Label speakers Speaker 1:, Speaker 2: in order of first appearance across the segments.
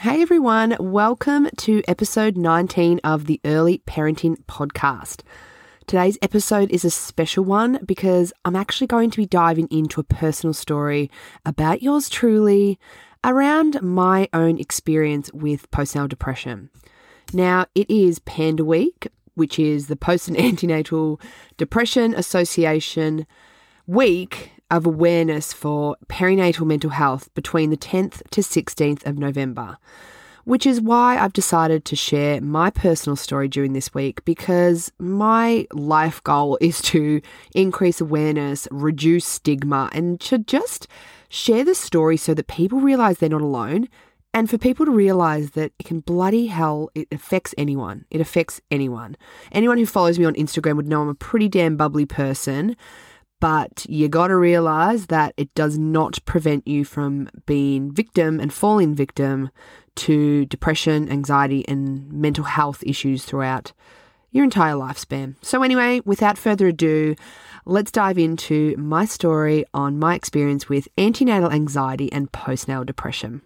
Speaker 1: Hey everyone, welcome to episode 19 of the Early Parenting Podcast. Today's episode is a special one because I'm actually going to be diving into a personal story about yours truly around my own experience with postnatal depression. Now, it is Panda Week, which is the Post and Antenatal Depression Association week of awareness for perinatal mental health between the 10th to 16th of November, which is why I've decided to share my personal story during this week because my life goal is to increase awareness, reduce stigma, and to just share the story so that people realize they're not alone. And for people to realize that it can bloody hell, it affects anyone. It affects anyone. Anyone who follows me on Instagram would know I'm a pretty damn bubbly person but you got to realize that it does not prevent you from being victim and falling victim to depression, anxiety, and mental health issues throughout your entire lifespan. So, anyway, without further ado, let's dive into my story on my experience with antenatal anxiety and postnatal depression.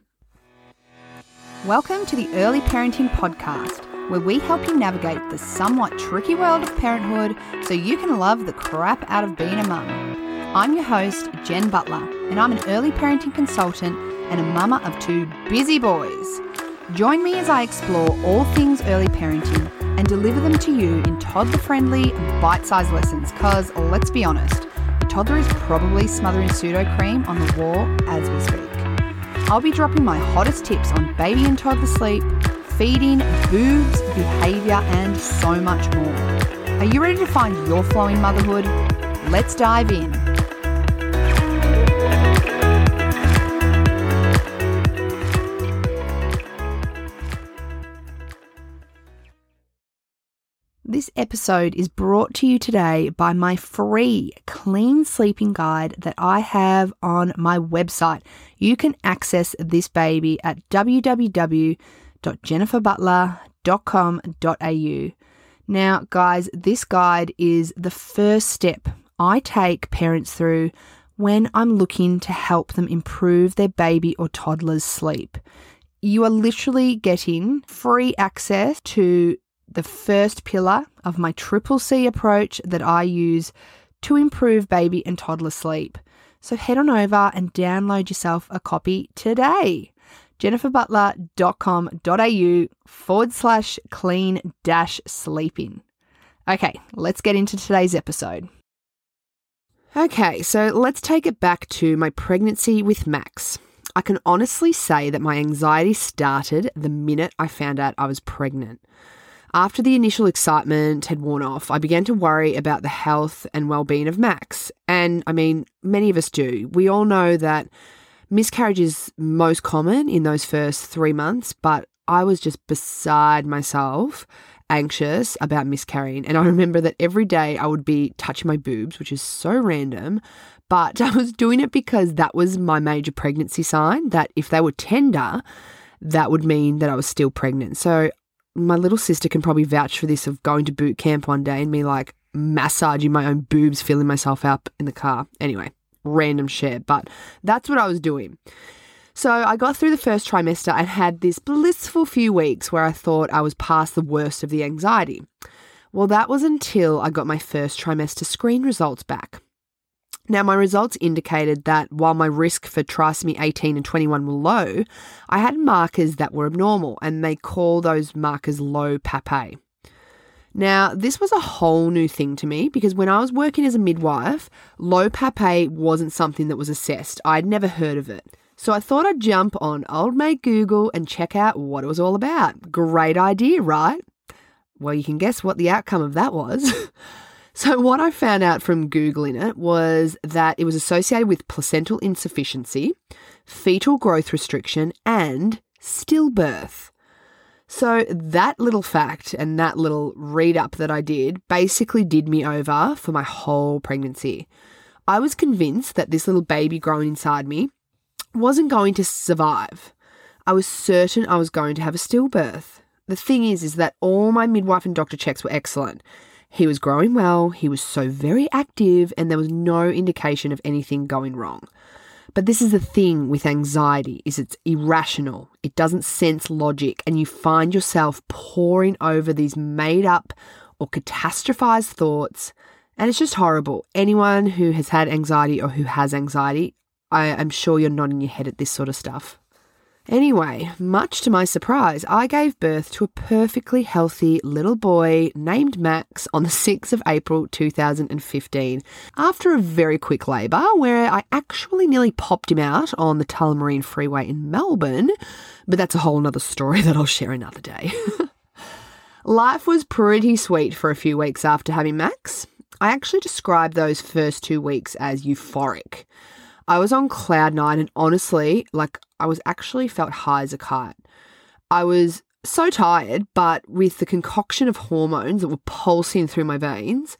Speaker 2: Welcome to the Early Parenting Podcast where we help you navigate the somewhat tricky world of parenthood so you can love the crap out of being a mum. I'm your host, Jen Butler, and I'm an early parenting consultant and a mama of two busy boys. Join me as I explore all things early parenting and deliver them to you in toddler friendly, bite sized lessons. Because let's be honest, your toddler is probably smothering pseudo cream on the wall as we speak. I'll be dropping my hottest tips on baby and toddler sleep feeding, boobs, behaviour, and so much more. Are you ready to find your flowing motherhood? Let's dive in.
Speaker 1: This episode is brought to you today by my free clean sleeping guide that I have on my website. You can access this baby at www www.jenniferbutler.com.au. Now, guys, this guide is the first step I take parents through when I'm looking to help them improve their baby or toddler's sleep. You are literally getting free access to the first pillar of my triple C approach that I use to improve baby and toddler sleep. So head on over and download yourself a copy today jenniferbutler.com.au forward slash clean dash sleeping. Okay, let's get into today's episode. Okay, so let's take it back to my pregnancy with Max. I can honestly say that my anxiety started the minute I found out I was pregnant. After the initial excitement had worn off, I began to worry about the health and well being of Max. And I mean, many of us do. We all know that Miscarriage is most common in those first three months, but I was just beside myself, anxious about miscarrying. And I remember that every day I would be touching my boobs, which is so random, but I was doing it because that was my major pregnancy sign that if they were tender, that would mean that I was still pregnant. So my little sister can probably vouch for this of going to boot camp one day and me like massaging my own boobs, filling myself up in the car. Anyway, random shit, but that's what I was doing. So I got through the first trimester and had this blissful few weeks where I thought I was past the worst of the anxiety. Well, that was until I got my first trimester screen results back. Now, my results indicated that while my risk for trisomy 18 and 21 were low, I had markers that were abnormal, and they call those markers low PAPP-A. Now, this was a whole new thing to me because when I was working as a midwife, low PAPP-A wasn't something that was assessed. I'd never heard of it. So I thought I'd jump on old mate Google and check out what it was all about. Great idea, right? Well, you can guess what the outcome of that was. so, what I found out from Googling it was that it was associated with placental insufficiency, fetal growth restriction, and stillbirth. So, that little fact and that little read up that I did basically did me over for my whole pregnancy. I was convinced that this little baby growing inside me wasn't going to survive. I was certain I was going to have a stillbirth. The thing is, is that all my midwife and doctor checks were excellent. He was growing well, he was so very active, and there was no indication of anything going wrong. But this is the thing with anxiety is it's irrational. It doesn't sense logic and you find yourself poring over these made up or catastrophized thoughts and it's just horrible. Anyone who has had anxiety or who has anxiety, I am sure you're nodding your head at this sort of stuff. Anyway, much to my surprise, I gave birth to a perfectly healthy little boy named Max on the 6th of April 2015 after a very quick labour where I actually nearly popped him out on the Tullamarine Freeway in Melbourne, but that's a whole other story that I'll share another day. Life was pretty sweet for a few weeks after having Max. I actually described those first two weeks as euphoric. I was on cloud nine and honestly, like I was actually felt high as a kite. I was so tired, but with the concoction of hormones that were pulsing through my veins,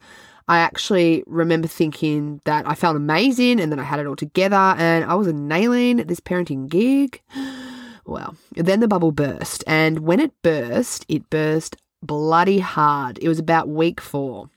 Speaker 1: I actually remember thinking that I felt amazing and then I had it all together and I was nailing this parenting gig. Well, then the bubble burst, and when it burst, it burst bloody hard. It was about week four.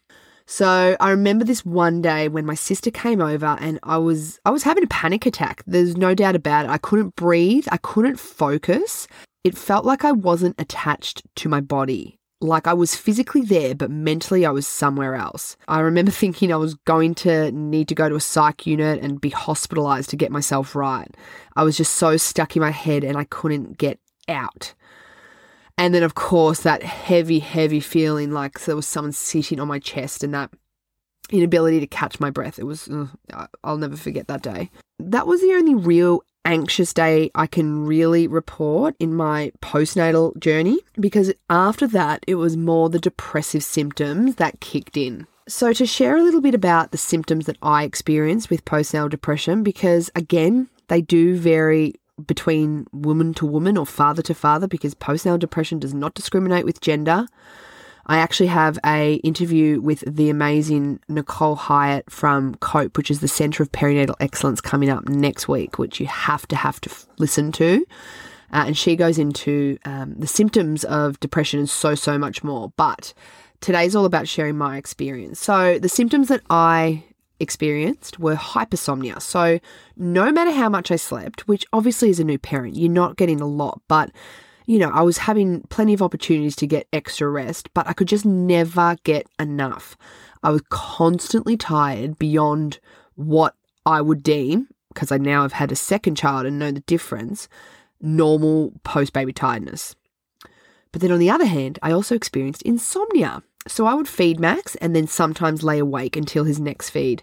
Speaker 1: So I remember this one day when my sister came over and I was I was having a panic attack. There's no doubt about it. I couldn't breathe, I couldn't focus. It felt like I wasn't attached to my body. Like I was physically there, but mentally I was somewhere else. I remember thinking I was going to need to go to a psych unit and be hospitalized to get myself right. I was just so stuck in my head and I couldn't get out. And then, of course, that heavy, heavy feeling like there was someone sitting on my chest and that inability to catch my breath. It was, uh, I'll never forget that day. That was the only real anxious day I can really report in my postnatal journey because after that, it was more the depressive symptoms that kicked in. So, to share a little bit about the symptoms that I experienced with postnatal depression, because again, they do vary between woman to woman or father to father because postnatal depression does not discriminate with gender. I actually have a interview with the amazing Nicole Hyatt from COPE, which is the Centre of Perinatal Excellence, coming up next week, which you have to have to listen to. Uh, and she goes into um, the symptoms of depression and so so much more. But today's all about sharing my experience. So the symptoms that I experienced were hypersomnia. So, no matter how much I slept, which obviously as a new parent, you're not getting a lot, but you know, I was having plenty of opportunities to get extra rest, but I could just never get enough. I was constantly tired beyond what I would deem, because I now have had a second child and know the difference, normal post baby tiredness. But then on the other hand, I also experienced insomnia. So I would feed Max and then sometimes lay awake until his next feed.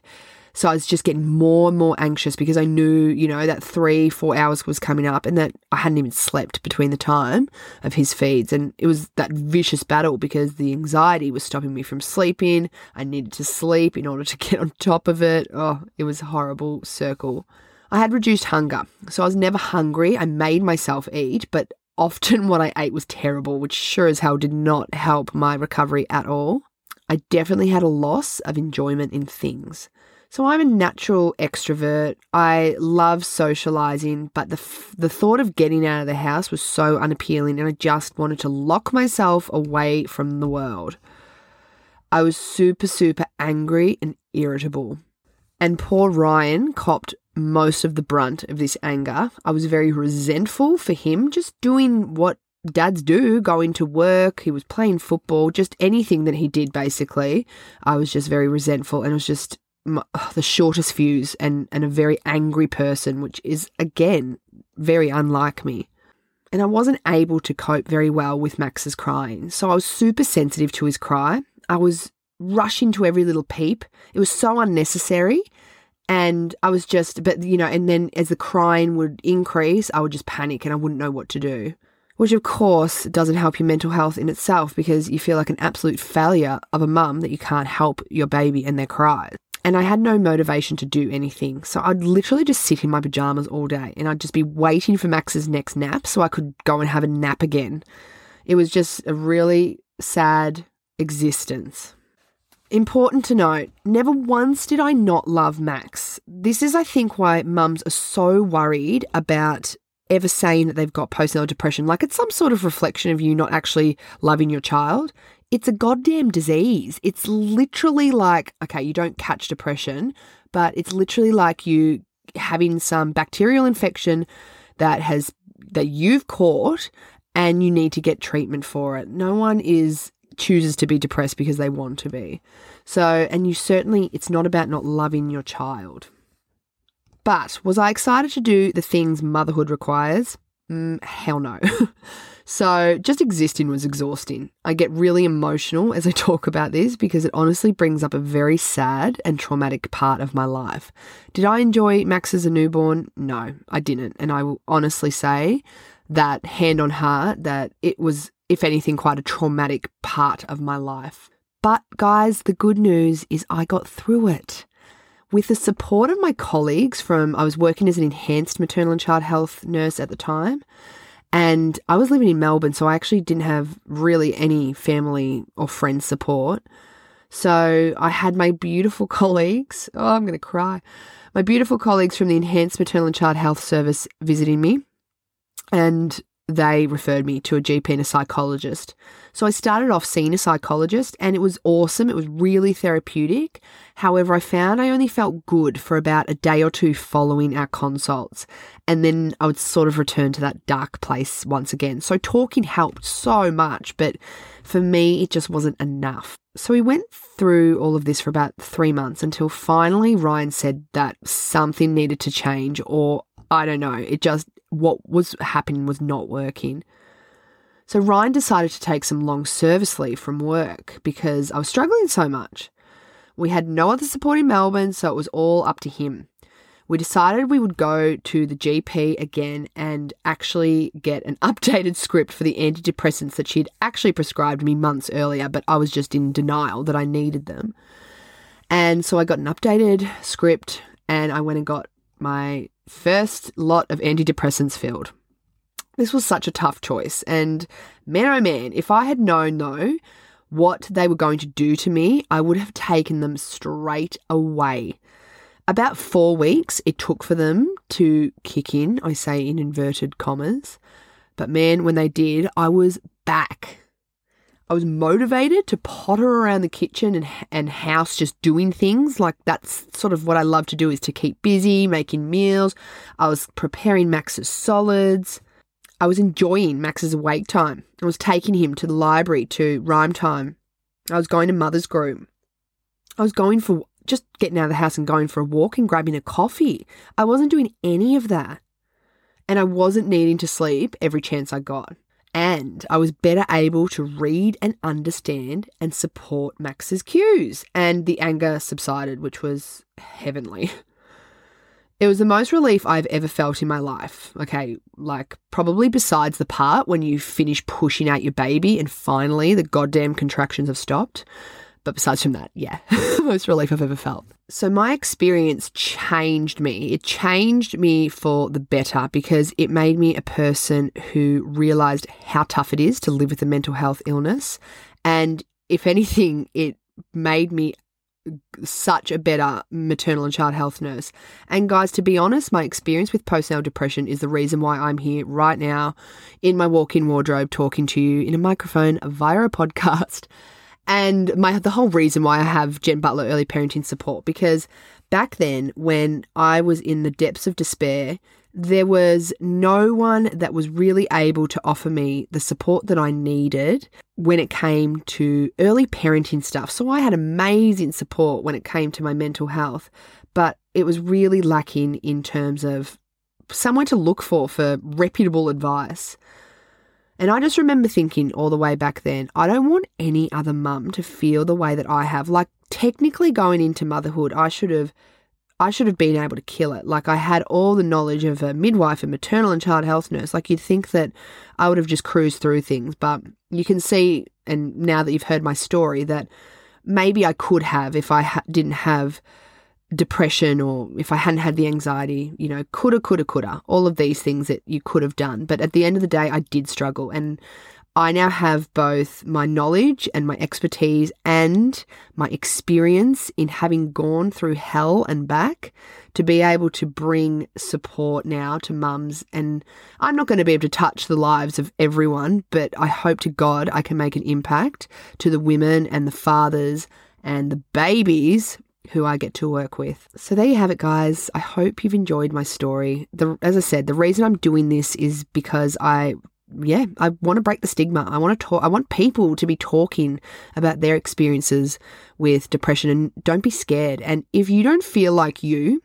Speaker 1: So I was just getting more and more anxious because I knew, you know, that three, four hours was coming up and that I hadn't even slept between the time of his feeds. And it was that vicious battle because the anxiety was stopping me from sleeping. I needed to sleep in order to get on top of it. Oh, it was a horrible circle. I had reduced hunger. So I was never hungry. I made myself eat, but often what I ate was terrible, which sure as hell did not help my recovery at all. I definitely had a loss of enjoyment in things. So I'm a natural extrovert. I love socializing, but the f- the thought of getting out of the house was so unappealing and I just wanted to lock myself away from the world. I was super super angry and irritable. And poor Ryan copped most of the brunt of this anger. I was very resentful for him just doing what dads do going to work, he was playing football, just anything that he did basically. I was just very resentful and it was just the shortest fuse and, and a very angry person, which is again very unlike me. And I wasn't able to cope very well with Max's crying. So I was super sensitive to his cry. I was rushing into every little peep. It was so unnecessary. And I was just, but you know, and then as the crying would increase, I would just panic and I wouldn't know what to do. Which, of course, doesn't help your mental health in itself because you feel like an absolute failure of a mum that you can't help your baby and their cries. And I had no motivation to do anything. So I'd literally just sit in my pajamas all day and I'd just be waiting for Max's next nap so I could go and have a nap again. It was just a really sad existence. Important to note, never once did I not love Max. This is, I think, why mums are so worried about ever saying that they've got postnatal depression. Like it's some sort of reflection of you not actually loving your child. It's a goddamn disease. It's literally like, okay, you don't catch depression, but it's literally like you having some bacterial infection that has that you've caught and you need to get treatment for it. No one is chooses to be depressed because they want to be. So, and you certainly it's not about not loving your child. But was I excited to do the things motherhood requires? Mm, hell no. so just existing was exhausting. I get really emotional as I talk about this because it honestly brings up a very sad and traumatic part of my life. Did I enjoy Max as a newborn? No, I didn't. And I will honestly say that, hand on heart, that it was, if anything, quite a traumatic part of my life. But guys, the good news is I got through it with the support of my colleagues from I was working as an enhanced maternal and child health nurse at the time and I was living in Melbourne so I actually didn't have really any family or friend support. So I had my beautiful colleagues, oh I'm going to cry. My beautiful colleagues from the enhanced maternal and child health service visiting me and they referred me to a GP and a psychologist. So I started off seeing a psychologist and it was awesome. It was really therapeutic. However, I found I only felt good for about a day or two following our consults. And then I would sort of return to that dark place once again. So talking helped so much, but for me, it just wasn't enough. So we went through all of this for about three months until finally Ryan said that something needed to change or I don't know, it just what was happening was not working. So Ryan decided to take some long service leave from work because I was struggling so much. We had no other support in Melbourne, so it was all up to him. We decided we would go to the GP again and actually get an updated script for the antidepressants that she'd actually prescribed me months earlier, but I was just in denial that I needed them. And so I got an updated script and I went and got my first lot of antidepressants filled. This was such a tough choice. And man, oh man, if I had known though what they were going to do to me, I would have taken them straight away. About four weeks it took for them to kick in, I say in inverted commas. But man, when they did, I was back. I was motivated to potter around the kitchen and, and house just doing things. Like that's sort of what I love to do is to keep busy, making meals. I was preparing Max's solids. I was enjoying Max's awake time. I was taking him to the library to rhyme time. I was going to mother's group. I was going for just getting out of the house and going for a walk and grabbing a coffee. I wasn't doing any of that. And I wasn't needing to sleep every chance I got and I was better able to read and understand and support Max's cues, and the anger subsided, which was heavenly. It was the most relief I've ever felt in my life. Okay, like probably besides the part when you finish pushing out your baby and finally the goddamn contractions have stopped. But besides from that, yeah, most relief I've ever felt. So my experience changed me. It changed me for the better because it made me a person who realized how tough it is to live with a mental health illness. And if anything, it made me such a better maternal and child health nurse. And guys, to be honest, my experience with postnatal depression is the reason why I'm here right now in my walk-in wardrobe talking to you in a microphone via a podcast. And my the whole reason why I have Jen Butler early parenting support because back then when I was in the depths of despair, there was no one that was really able to offer me the support that I needed when it came to early parenting stuff. So I had amazing support when it came to my mental health, but it was really lacking in terms of someone to look for for reputable advice. And I just remember thinking all the way back then, I don't want any other mum to feel the way that I have. Like technically going into motherhood, I should have I should have been able to kill it. Like I had all the knowledge of a midwife and maternal and child health nurse. Like you'd think that I would have just cruised through things, but you can see and now that you've heard my story that maybe I could have if I ha- didn't have depression or if I hadn't had the anxiety, you know, coulda, coulda, coulda, all of these things that you could have done. But at the end of the day, I did struggle. And I now have both my knowledge and my expertise and my experience in having gone through hell and back to be able to bring support now to mums. And I'm not going to be able to touch the lives of everyone, but I hope to God I can make an impact to the women and the fathers and the babies who I get to work with. So there you have it, guys. I hope you've enjoyed my story. The, as I said, the reason I'm doing this is because I yeah, I want to break the stigma. I want to talk. I want people to be talking about their experiences with depression and don't be scared. And if you don't feel like you,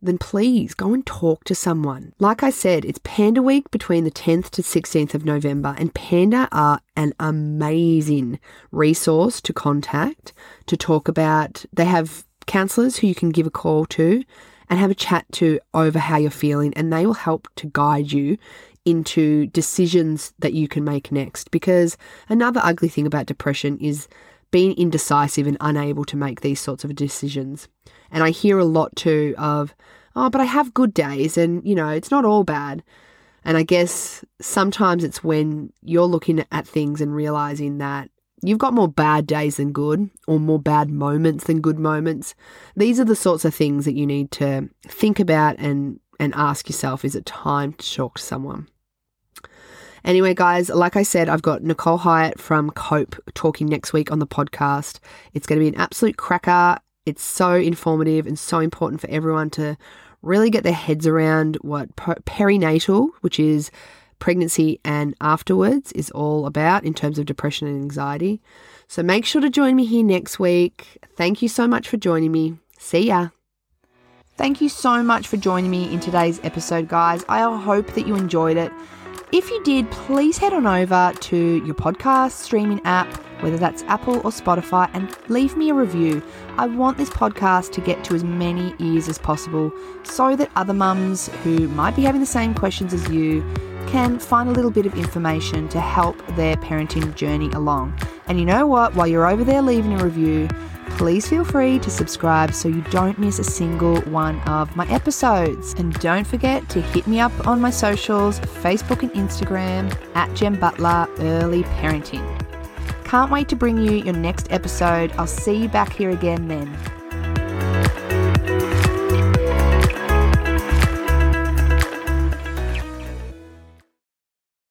Speaker 1: then please go and talk to someone. Like I said, it's Panda Week between the 10th to 16th of November, and Panda are an amazing resource to contact to talk about. They have counselors who you can give a call to and have a chat to over how you're feeling, and they will help to guide you into decisions that you can make next. Because another ugly thing about depression is being indecisive and unable to make these sorts of decisions. And I hear a lot too of, oh, but I have good days and, you know, it's not all bad. And I guess sometimes it's when you're looking at things and realizing that you've got more bad days than good or more bad moments than good moments. These are the sorts of things that you need to think about and and ask yourself is it time to talk to someone? Anyway, guys, like I said, I've got Nicole Hyatt from Cope talking next week on the podcast. It's going to be an absolute cracker. It's so informative and so important for everyone to really get their heads around what perinatal, which is pregnancy and afterwards, is all about in terms of depression and anxiety. So make sure to join me here next week. Thank you so much for joining me. See ya.
Speaker 2: Thank you so much for joining me in today's episode, guys. I hope that you enjoyed it. If you did, please head on over to your podcast streaming app, whether that's Apple or Spotify, and leave me a review. I want this podcast to get to as many ears as possible so that other mums who might be having the same questions as you can find a little bit of information to help their parenting journey along. And you know what? While you're over there leaving a review, please feel free to subscribe so you don't miss a single one of my episodes. And don't forget to hit me up on my socials Facebook and Instagram at Jen Butler Early Parenting. Can't wait to bring you your next episode. I'll see you back here again then.